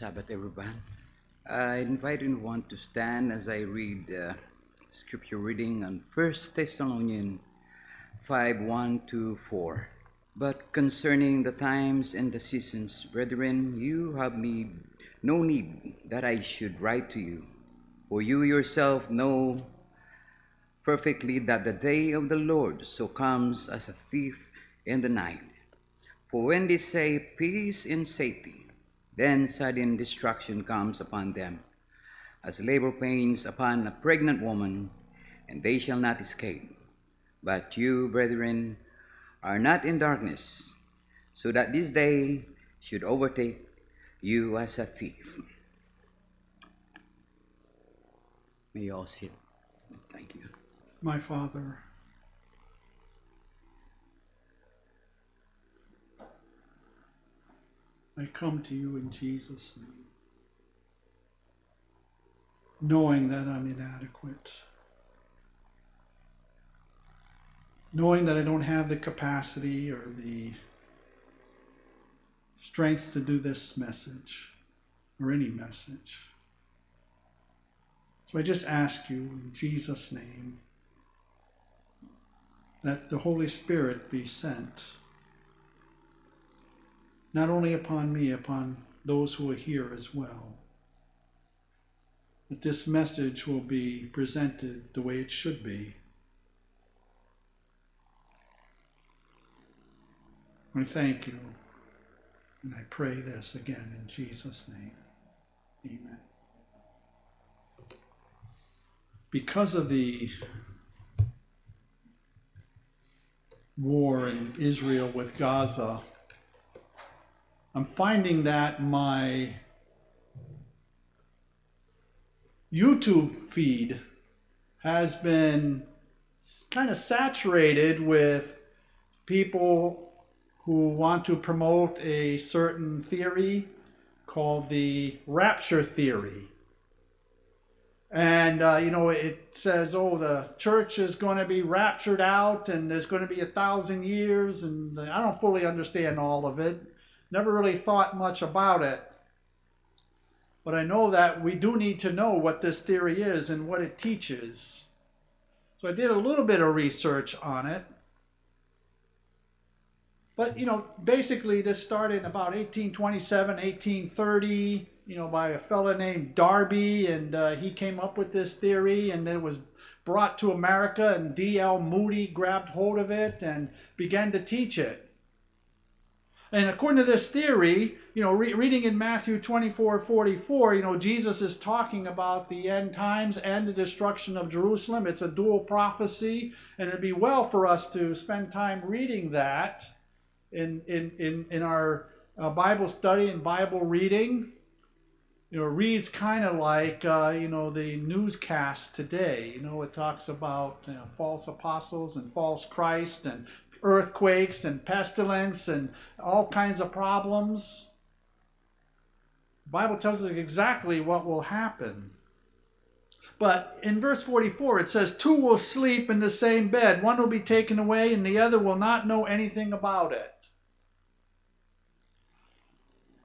Sabbath, everyone. I invite anyone to stand as I read uh, scripture reading on 1 Thessalonians 5 1 to 4. But concerning the times and the seasons, brethren, you have need, no need that I should write to you, for you yourself know perfectly that the day of the Lord so comes as a thief in the night. For when they say peace and safety, then sudden destruction comes upon them, as labor pains upon a pregnant woman, and they shall not escape. But you, brethren, are not in darkness, so that this day should overtake you as a thief. May you all sit. Thank you. My Father, I come to you in Jesus' name, knowing that I'm inadequate, knowing that I don't have the capacity or the strength to do this message or any message. So I just ask you in Jesus' name that the Holy Spirit be sent not only upon me, upon those who are here as well. That this message will be presented the way it should be. I thank you, and I pray this again in Jesus' name. Amen. Because of the war in Israel with Gaza, I'm finding that my YouTube feed has been kind of saturated with people who want to promote a certain theory called the rapture theory. And, uh, you know, it says, oh, the church is going to be raptured out and there's going to be a thousand years. And I don't fully understand all of it. Never really thought much about it. But I know that we do need to know what this theory is and what it teaches. So I did a little bit of research on it. But, you know, basically this started in about 1827, 1830, you know, by a fellow named Darby, and uh, he came up with this theory, and it was brought to America, and D.L. Moody grabbed hold of it and began to teach it. And according to this theory, you know, re- reading in Matthew 24 44, you know, Jesus is talking about the end times and the destruction of Jerusalem. It's a dual prophecy, and it'd be well for us to spend time reading that in, in, in, in our uh, Bible study and Bible reading. You know, reads kind of like, uh, you know, the newscast today. You know, it talks about you know, false apostles and false Christ and earthquakes and pestilence and all kinds of problems. The Bible tells us exactly what will happen. But in verse 44, it says, Two will sleep in the same bed. One will be taken away, and the other will not know anything about it.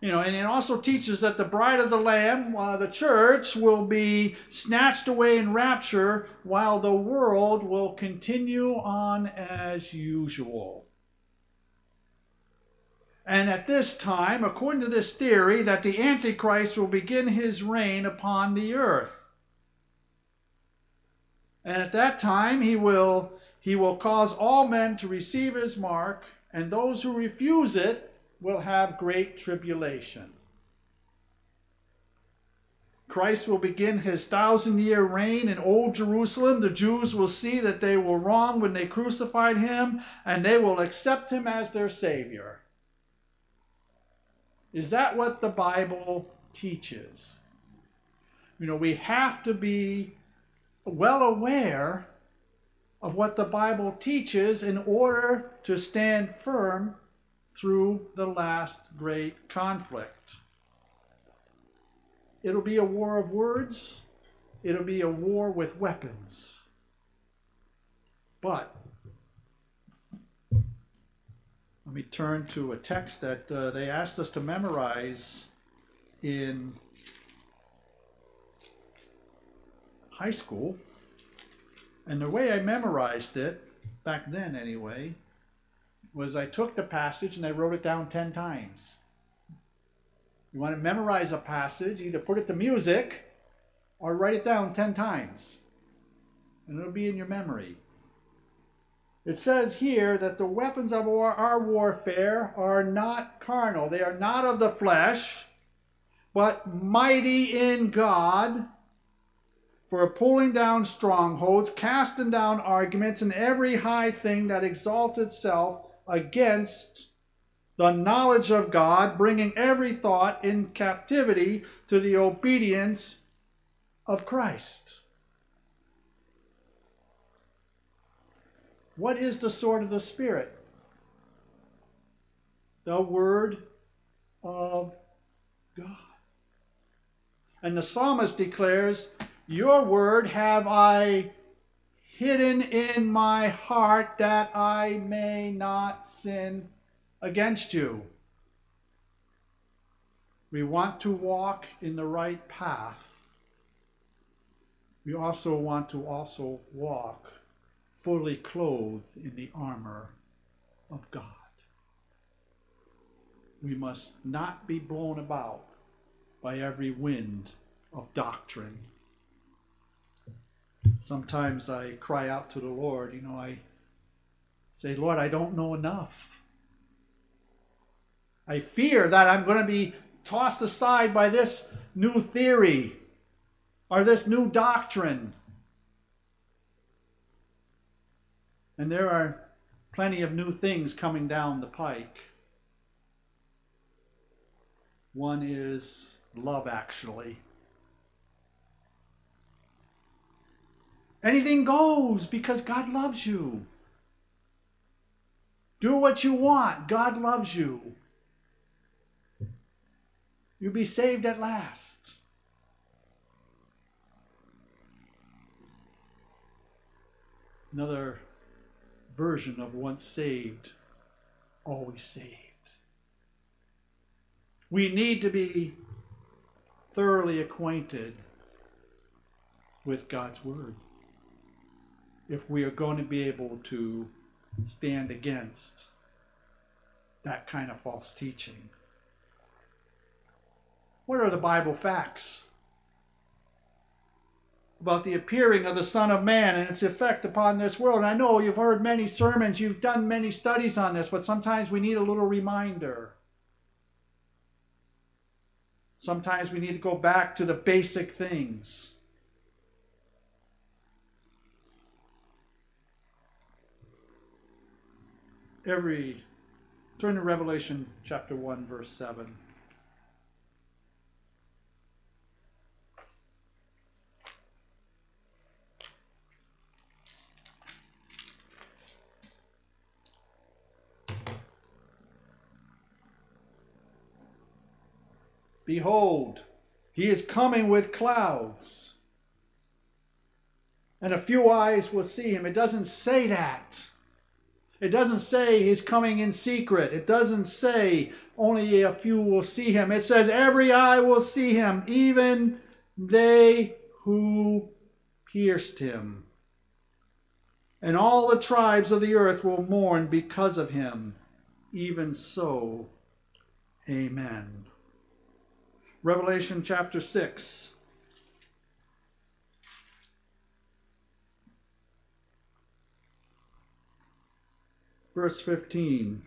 You know, and it also teaches that the bride of the Lamb, uh, the church, will be snatched away in rapture while the world will continue on as usual. And at this time, according to this theory, that the Antichrist will begin his reign upon the earth. And at that time, he will, he will cause all men to receive his mark, and those who refuse it will have great tribulation. Christ will begin his thousand year reign in Old Jerusalem. The Jews will see that they were wrong when they crucified him, and they will accept him as their Savior. Is that what the Bible teaches? You know, we have to be well aware of what the Bible teaches in order to stand firm through the last great conflict. It'll be a war of words, it'll be a war with weapons. But let me turn to a text that uh, they asked us to memorize in high school. And the way I memorized it, back then anyway, was I took the passage and I wrote it down 10 times. You want to memorize a passage, either put it to music or write it down 10 times. And it'll be in your memory. It says here that the weapons of war, our warfare are not carnal. They are not of the flesh, but mighty in God for pulling down strongholds, casting down arguments, and every high thing that exalts itself against the knowledge of God, bringing every thought in captivity to the obedience of Christ. What is the sword of the Spirit? The Word of God. And the psalmist declares, Your word have I hidden in my heart that I may not sin against you. We want to walk in the right path. We also want to also walk fully clothed in the armor of God. We must not be blown about by every wind of doctrine. Sometimes I cry out to the Lord, you know, I say, Lord, I don't know enough. I fear that I'm going to be tossed aside by this new theory or this new doctrine. And there are plenty of new things coming down the pike. One is love, actually. Anything goes because God loves you. Do what you want. God loves you. You'll be saved at last. Another version of once saved, always saved. We need to be thoroughly acquainted with God's Word if we are going to be able to stand against that kind of false teaching. What are the Bible facts about the appearing of the Son of Man and its effect upon this world? And I know you've heard many sermons, you've done many studies on this, but sometimes we need a little reminder. Sometimes we need to go back to the basic things. Every turn to Revelation chapter 1 verse 7. Behold, he is coming with clouds, and a few eyes will see him. It doesn't say that. It doesn't say he's coming in secret. It doesn't say only a few will see him. It says every eye will see him, even they who pierced him. And all the tribes of the earth will mourn because of him. Even so, amen. Revelation chapter 6. Verse 15.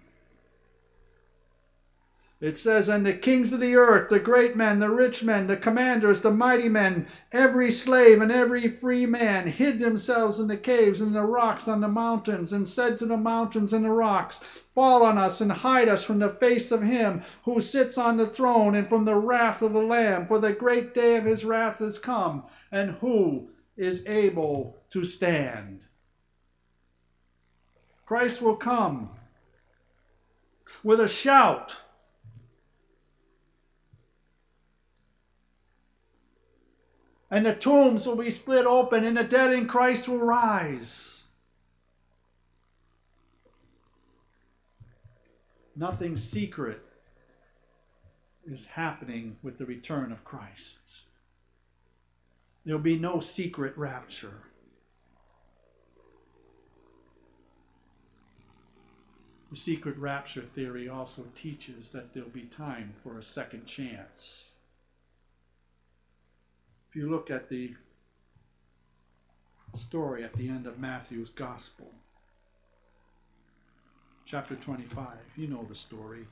It says, And the kings of the earth, the great men, the rich men, the commanders, the mighty men, every slave and every free man, hid themselves in the caves and the rocks on the mountains, and said to the mountains and the rocks, Fall on us and hide us from the face of him who sits on the throne and from the wrath of the Lamb, for the great day of his wrath is come, and who is able to stand? Christ will come with a shout and the tombs will be split open, and the dead in Christ will rise. Nothing secret is happening with the return of Christ. There'll be no secret rapture. The secret rapture theory also teaches that there'll be time for a second chance. If you look at the story at the end of Matthew's Gospel, chapter 25, you know the story.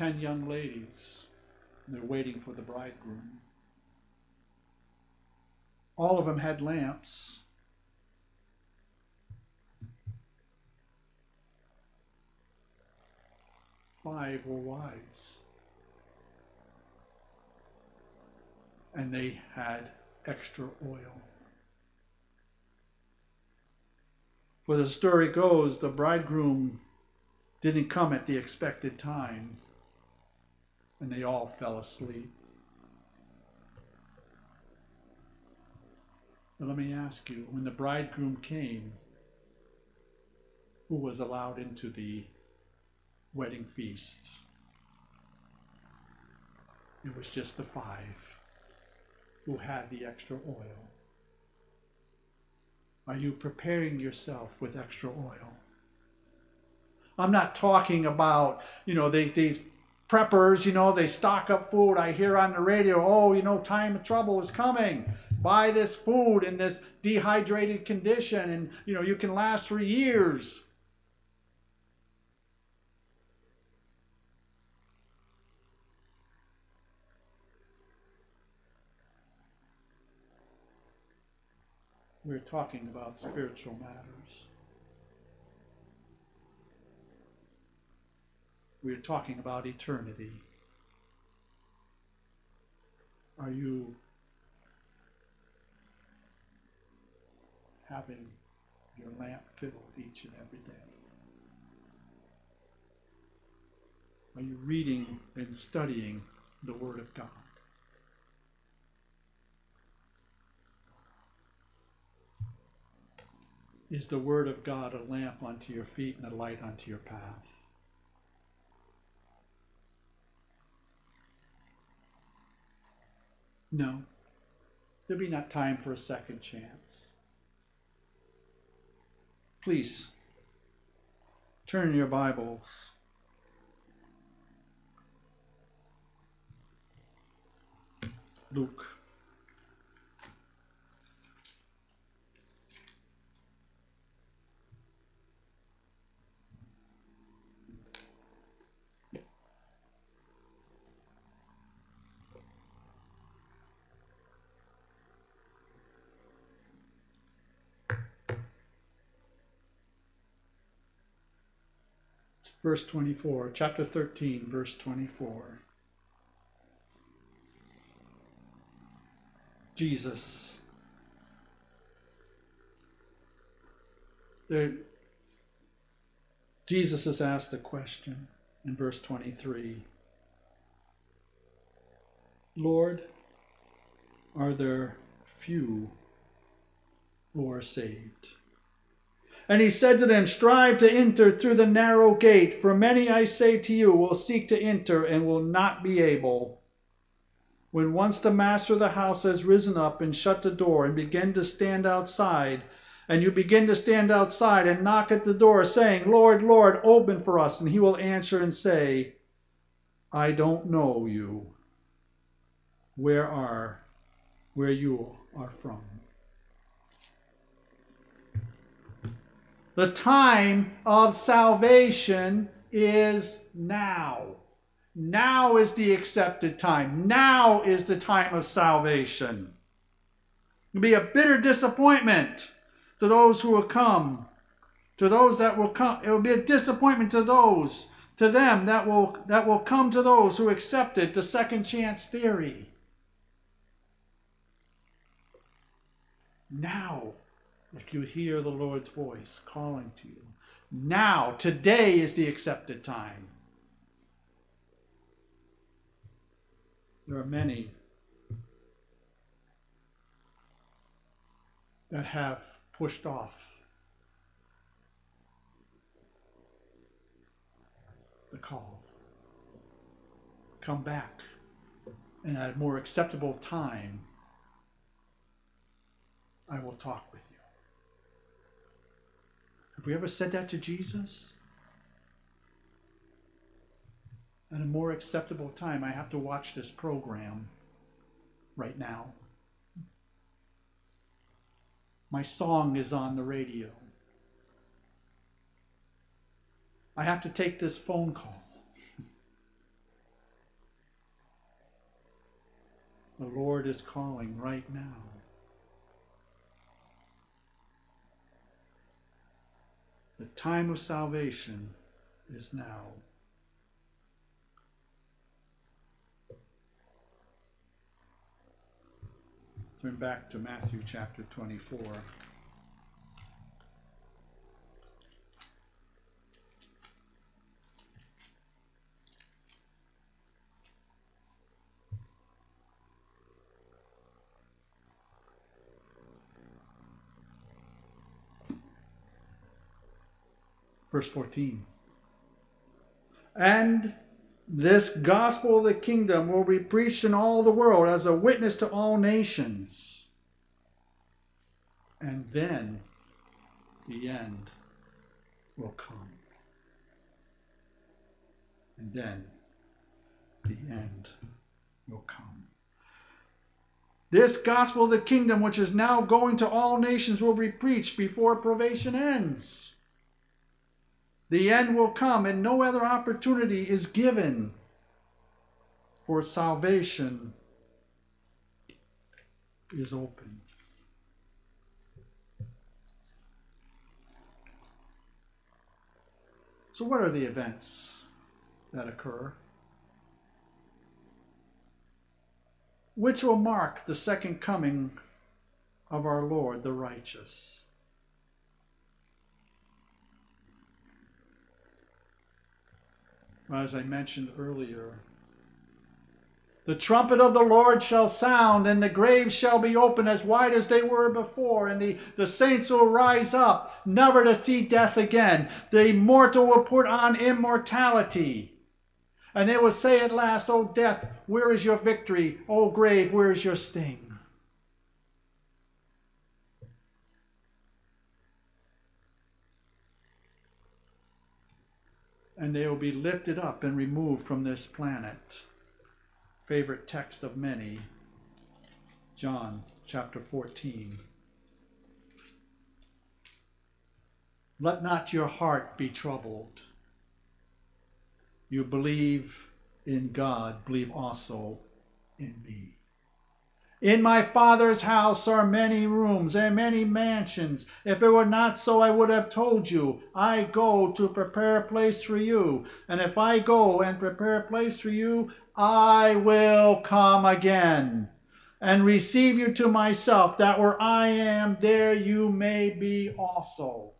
Ten young ladies, and they're waiting for the bridegroom. All of them had lamps. Five were wise. And they had extra oil. For the story goes, the bridegroom didn't come at the expected time, and they all fell asleep. But let me ask you when the bridegroom came, who was allowed into the wedding feast? It was just the five who had the extra oil. Are you preparing yourself with extra oil? I'm not talking about, you know, they, these preppers, you know, they stock up food. I hear on the radio, oh, you know, time of trouble is coming. Buy this food in this dehydrated condition, and, you know, you can last for years. We're talking about spiritual matters. We're talking about eternity. Are you having your lamp filled each and every day? Are you reading and studying the Word of God? Is the Word of God a lamp unto your feet and a light unto your path? No. There'll be not time for a second chance. Please turn your Bibles. Luke. Verse 24, chapter 13, verse 24. Jesus. There, Jesus is asked a question in verse 23 Lord, are there few who are saved? And he said to them, Strive to enter through the narrow gate, for many, I say to you, will seek to enter and will not be able. When once the master of the house has risen up and shut the door and begin to stand outside, and you begin to stand outside and knock at the door, saying, Lord, Lord, open for us, and he will answer and say, I don't know you. Where are, where you are from? The time of salvation is now. Now is the accepted time. Now is the time of salvation. It'll be a bitter disappointment to those who will come. To those that will come, it will be a disappointment to those, to them that will that will come to those who accepted the second chance theory. Now if you hear the Lord's voice calling to you. Now, today is the accepted time. there are many that have pushed off the call. Come back and at a more acceptable time, I will talk with you. Have we ever said that to Jesus? At a more acceptable time, I have to watch this program right now. My song is on the radio. I have to take this phone call. The Lord is calling right now. The time of salvation is now. Turn back to Matthew chapter 24. Verse 14. And this gospel of the kingdom will be preached in all the world as a witness to all nations. And then the end will come. And then the end will come. This gospel of the kingdom, which is now going to all nations, will be preached before probation ends. The end will come, and no other opportunity is given for salvation is open. So, what are the events that occur? Which will mark the second coming of our Lord the righteous? As I mentioned earlier. The trumpet of the Lord shall sound, and the graves shall be open as wide as they were before, and the, the saints will rise up, never to see death again. The immortal will put on immortality. And they will say at last, O death, where is your victory? O grave, where is your sting? And they will be lifted up and removed from this planet. Favorite text of many, John chapter 14. Let not your heart be troubled. You believe in God, believe also in me. In my Father's house are many rooms and many mansions. If it were not so, I would have told you. I go to prepare a place for you. And if I go and prepare a place for you, I will come again and receive you to myself, that where I am, there you may be also.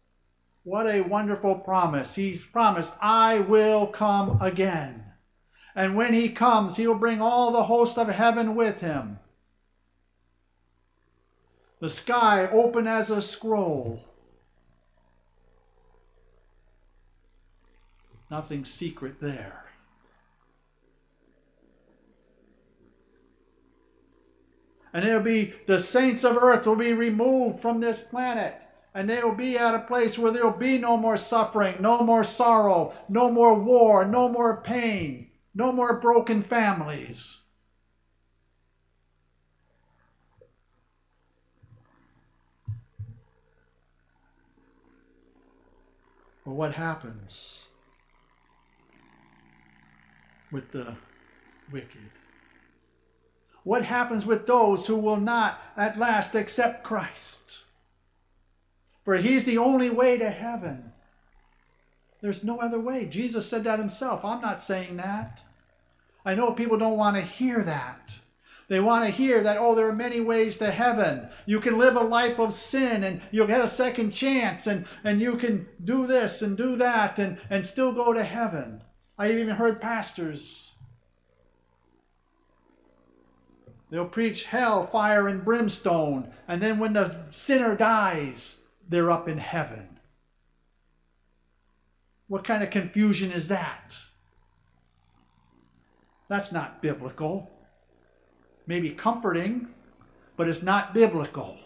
What a wonderful promise. He's promised, I will come again. And when he comes, he will bring all the host of heaven with him the sky open as a scroll. Nothing secret there. And it'll be the saints of earth will be removed from this planet. And they will be at a place where there will be no more suffering, no more sorrow, no more war, no more pain, no more broken families. Well, what happens with the wicked? What happens with those who will not at last accept Christ? For he's the only way to heaven. There's no other way. Jesus said that himself. I'm not saying that. I know people don't want to hear that. They want to hear that, oh, there are many ways to heaven. You can live a life of sin and you'll get a second chance and, and you can do this and do that and, and still go to heaven. I even heard pastors They'll preach hell, fire, and brimstone. And then when the sinner dies, they're up in heaven. What kind of confusion is that? That's not biblical. Maybe comforting, but it's not biblical.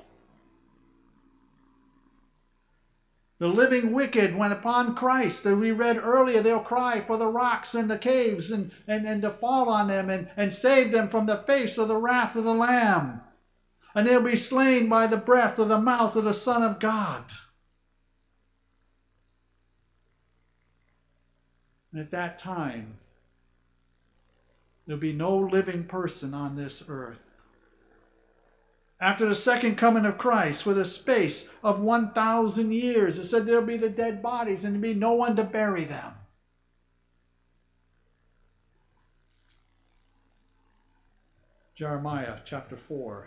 The living wicked, when upon Christ, as we read earlier, they'll cry for the rocks and the caves and, and, and to fall on them and, and save them from the face of the wrath of the Lamb. And they'll be slain by the breath of the mouth of the Son of God. And at that time, there'll be no living person on this earth. After the second coming of Christ, with a space of 1,000 years, it said there'll be the dead bodies and there'll be no one to bury them. Jeremiah chapter 4.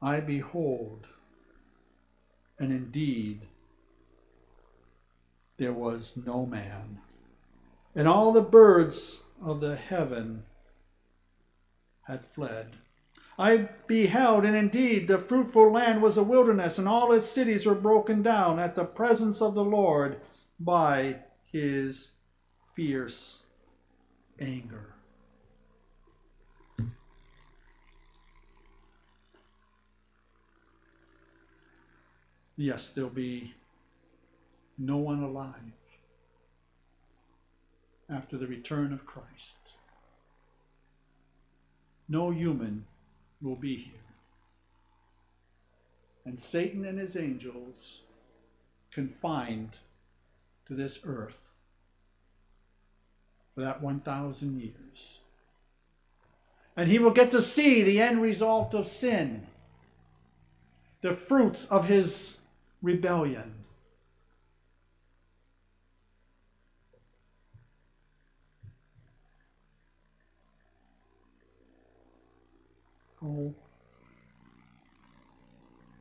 I behold, and indeed there was no man. And all the birds of the heaven had fled. I beheld, and indeed the fruitful land was a wilderness, and all its cities were broken down at the presence of the Lord by his fierce anger. Yes, there'll be no one alive after the return of Christ. No human will be here. And Satan and his angels confined to this earth for that 1,000 years. And he will get to see the end result of sin, the fruits of his rebellion. Oh,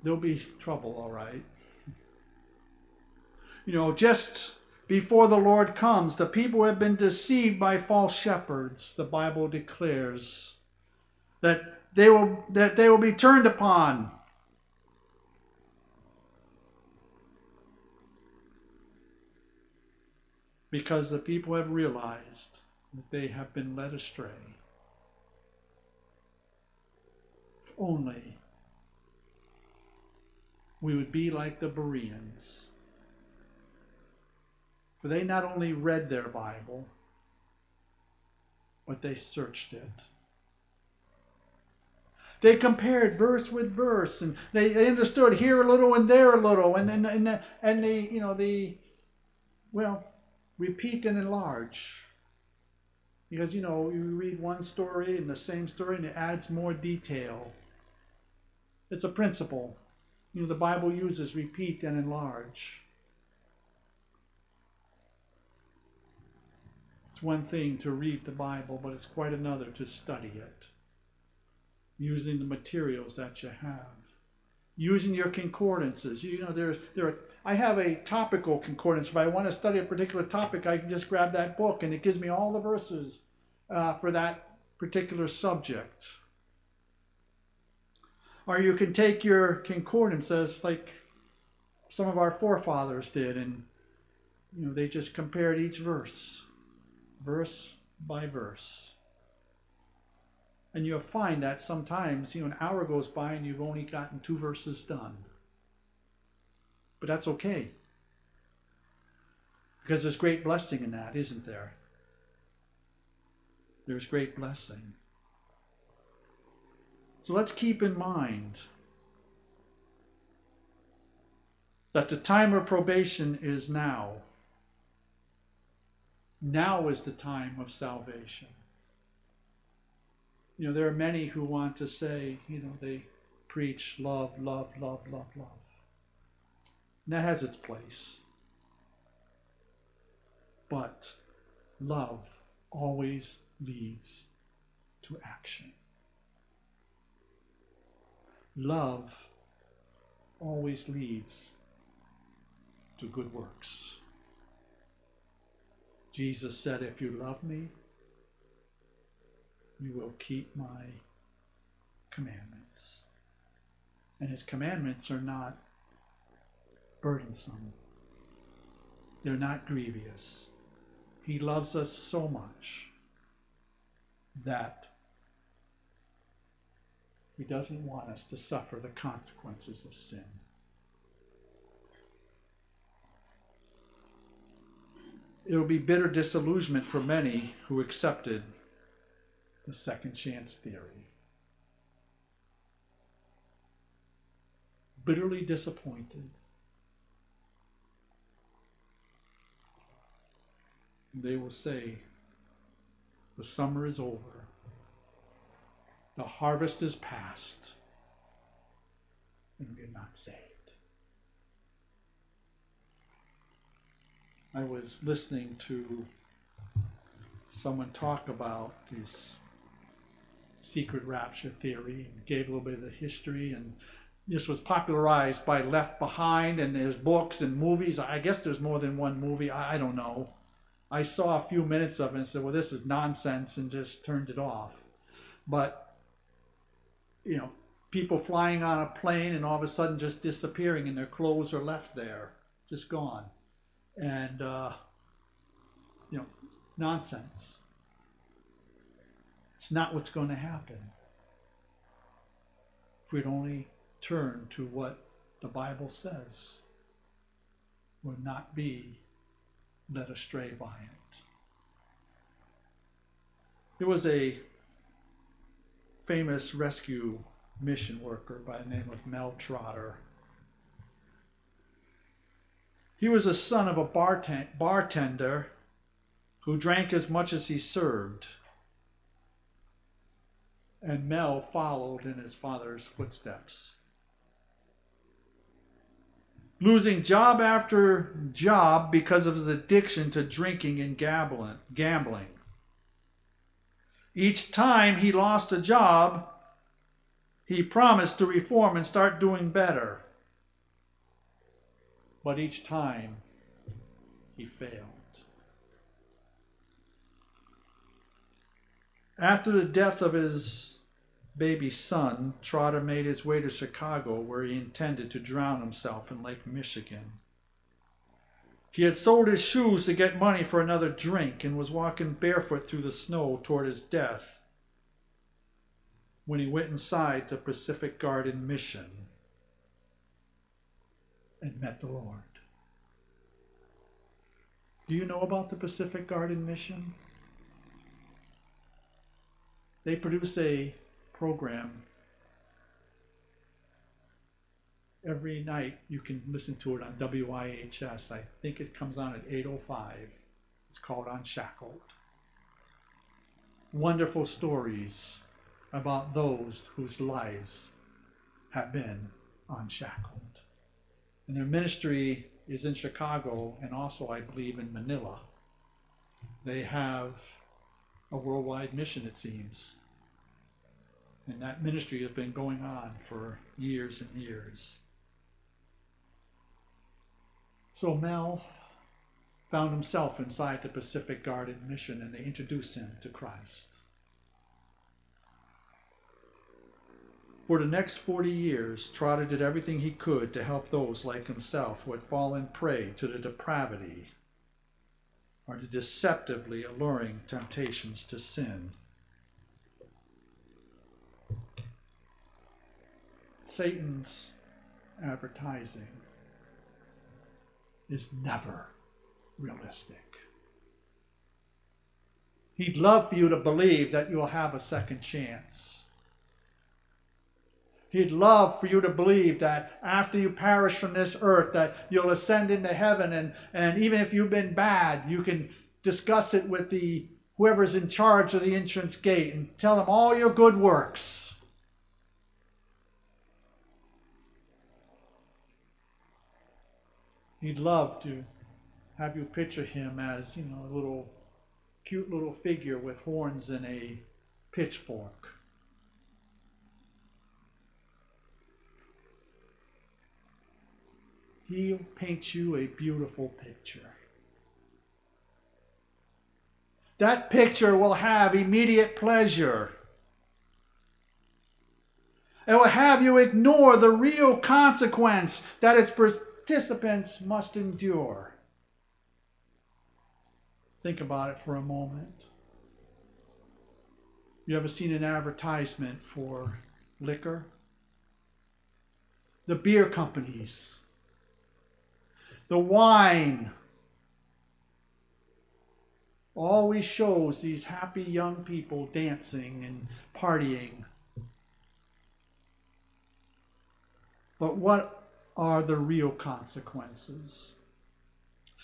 there'll be trouble, all right. You know, just before the Lord comes, the people have been deceived by false shepherds, the Bible declares. That they will, that they will be turned upon because the people have realized that they have been led astray. If only we would be like the Bereans. For they not only read their Bible, but they searched it. They compared verse with verse, and they, understood here a little and there a little, and then and and, and the you know the well repeat and enlarge. Because, you know, you read one story and the same story and it adds more detail. It's a principle. You know, the Bible uses repeat and enlarge. It's one thing to read the Bible, but it's quite another to study it. Using the materials that you have. Using your concordances. You know, there, there are I have a topical concordance. If I want to study a particular topic, I can just grab that book and it gives me all the verses uh, for that particular subject. Or you can take your concordances like some of our forefathers did and you know they just compared each verse verse by verse and you'll find that sometimes you know an hour goes by and you've only gotten two verses done but that's okay. Because there's great blessing in that, isn't there? There's great blessing. So let's keep in mind that the time of probation is now. Now is the time of salvation. You know, there are many who want to say, you know, they preach love, love, love, love, love. And that has its place. But love always leads to action. love always leads to good works. Jesus said, If you love me, you will keep my commandments. And his commandments are not burdensome, they're not grievous. He loves us so much that he doesn't want us to suffer the consequences of sin. It will be bitter disillusionment for many who accepted the second chance theory. Bitterly disappointed. They will say, The summer is over. The harvest is past, and we're not saved. I was listening to someone talk about this secret rapture theory and gave a little bit of the history and this was popularized by Left Behind and there's books and movies. I guess there's more than one movie. I, don't know. I saw a few minutes of it and said, well, this is nonsense and just turned it off. But, you know, people flying on a plane and all of a sudden just disappearing and their clothes are left there, just gone and uh, you know nonsense. It's not what's going to happen. If we'd only turn to what the Bible says, would not be led astray by it. There was a famous rescue mission worker by the name of Mel Trotter he was a son of a bartender who drank as much as he served. And Mel followed in his father's footsteps. Losing job after job because of his addiction to drinking and gambling. Each time he lost a job, he promised to reform and start doing better but each time he failed. After the death of his baby son, Trotter made his way to Chicago where he intended to drown himself in Lake Michigan. He had sold his shoes to get money for another drink and was walking barefoot through the snow toward his death when he went inside the Pacific Garden Mission and met the Lord. Do you know about the Pacific Garden Mission? They produce a program every night. You can listen to it on WIHS. I think it comes on at 8:05. It's called Unshackled. Wonderful stories about those whose lives have been unshackled. And their ministry is in Chicago and also, I believe, in Manila. They have a worldwide mission, it seems. And that ministry has been going on for years and years. So Mel found himself inside the Pacific Garden mission and they introduced him to Christ. For the next 40 years, Trotter did everything he could to help those like himself who had fallen prey to the depravity or the deceptively alluring temptations to sin. Satan's advertising is never realistic. He'd love for you to believe that you'll have a second chance. He'd love for you to believe that after you perish from this earth, that you'll ascend into heaven, and, and even if you've been bad, you can discuss it with the whoever's in charge of the entrance gate and tell them all your good works. he'd love to have you picture him as, you know, a little cute little figure with horns and a pitchfork. He'll paint you a beautiful picture. That picture will have immediate pleasure. It will have you ignore the real consequence that is. Pres- participants must endure. Think about it for a moment. You ever seen an advertisement for liquor? The beer companies, the wine, always shows these happy young people dancing and partying. But what are the real consequences?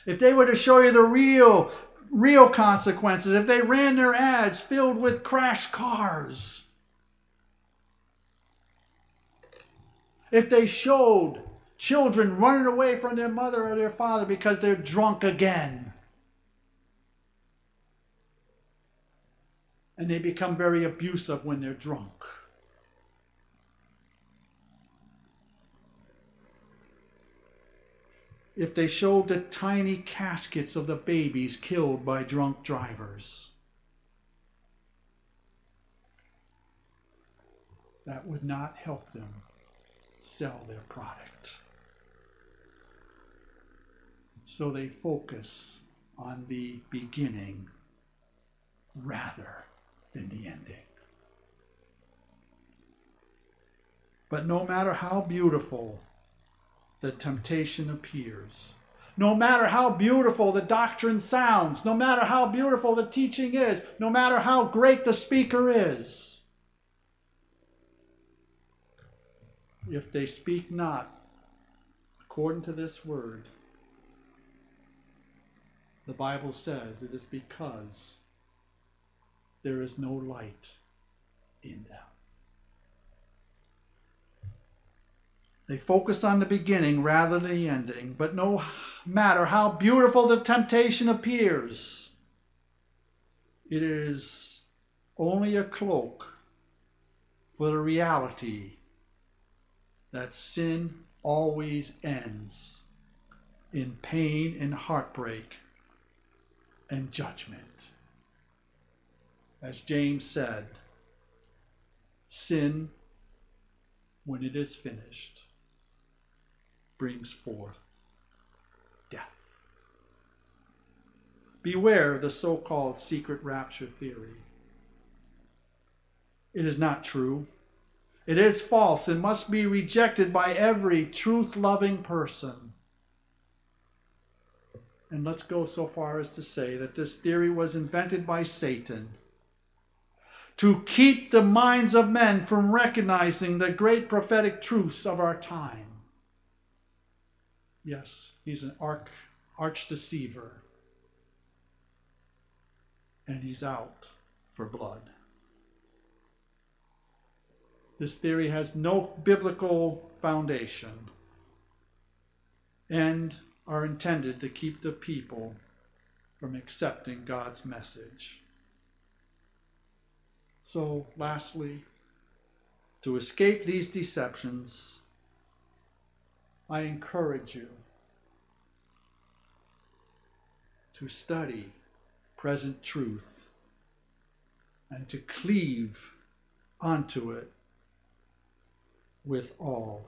If they were to show you the real real consequences, if they ran their ads filled with crash cars, if they showed children running away from their mother or their father because they're drunk again, and they become very abusive when they're drunk. If they showed the tiny caskets of the babies killed by drunk drivers. That would not help them sell their product. So they focus on the beginning rather than the ending. But no matter how beautiful the temptation appears. No matter how beautiful the doctrine sounds, no matter how beautiful the teaching is, no matter how great the speaker is, if they speak not according to this word, the Bible says it is because there is no light in them. They focus on the beginning rather than the ending. But no matter how beautiful the temptation appears, it is only a cloak for the reality that sin always ends in pain and heartbreak and judgment. As James said, sin, when it is finished, brings forth death. Beware of the so called secret rapture theory. It is not true. It is false and must be rejected by every truth loving person. And let's go so far as to say that this theory was invented by Satan to keep the minds of men from recognizing the great prophetic truths of our time. Yes, he's an arch, arch deceiver. And he's out for blood. This theory has no biblical foundation and are intended to keep the people from accepting God's message. So, lastly, to escape these deceptions, I encourage you to study present truth and to cleave onto it with all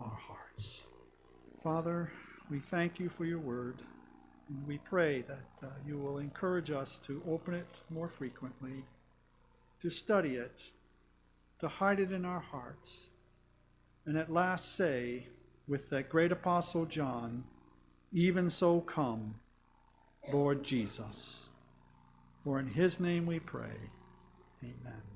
our hearts. Father, we thank you for your word. And we pray that uh, you will encourage us to open it more frequently, to study it, to hide it in our hearts, and at last say, with that great apostle John, even so come, Lord Jesus. For in his name we pray. Amen.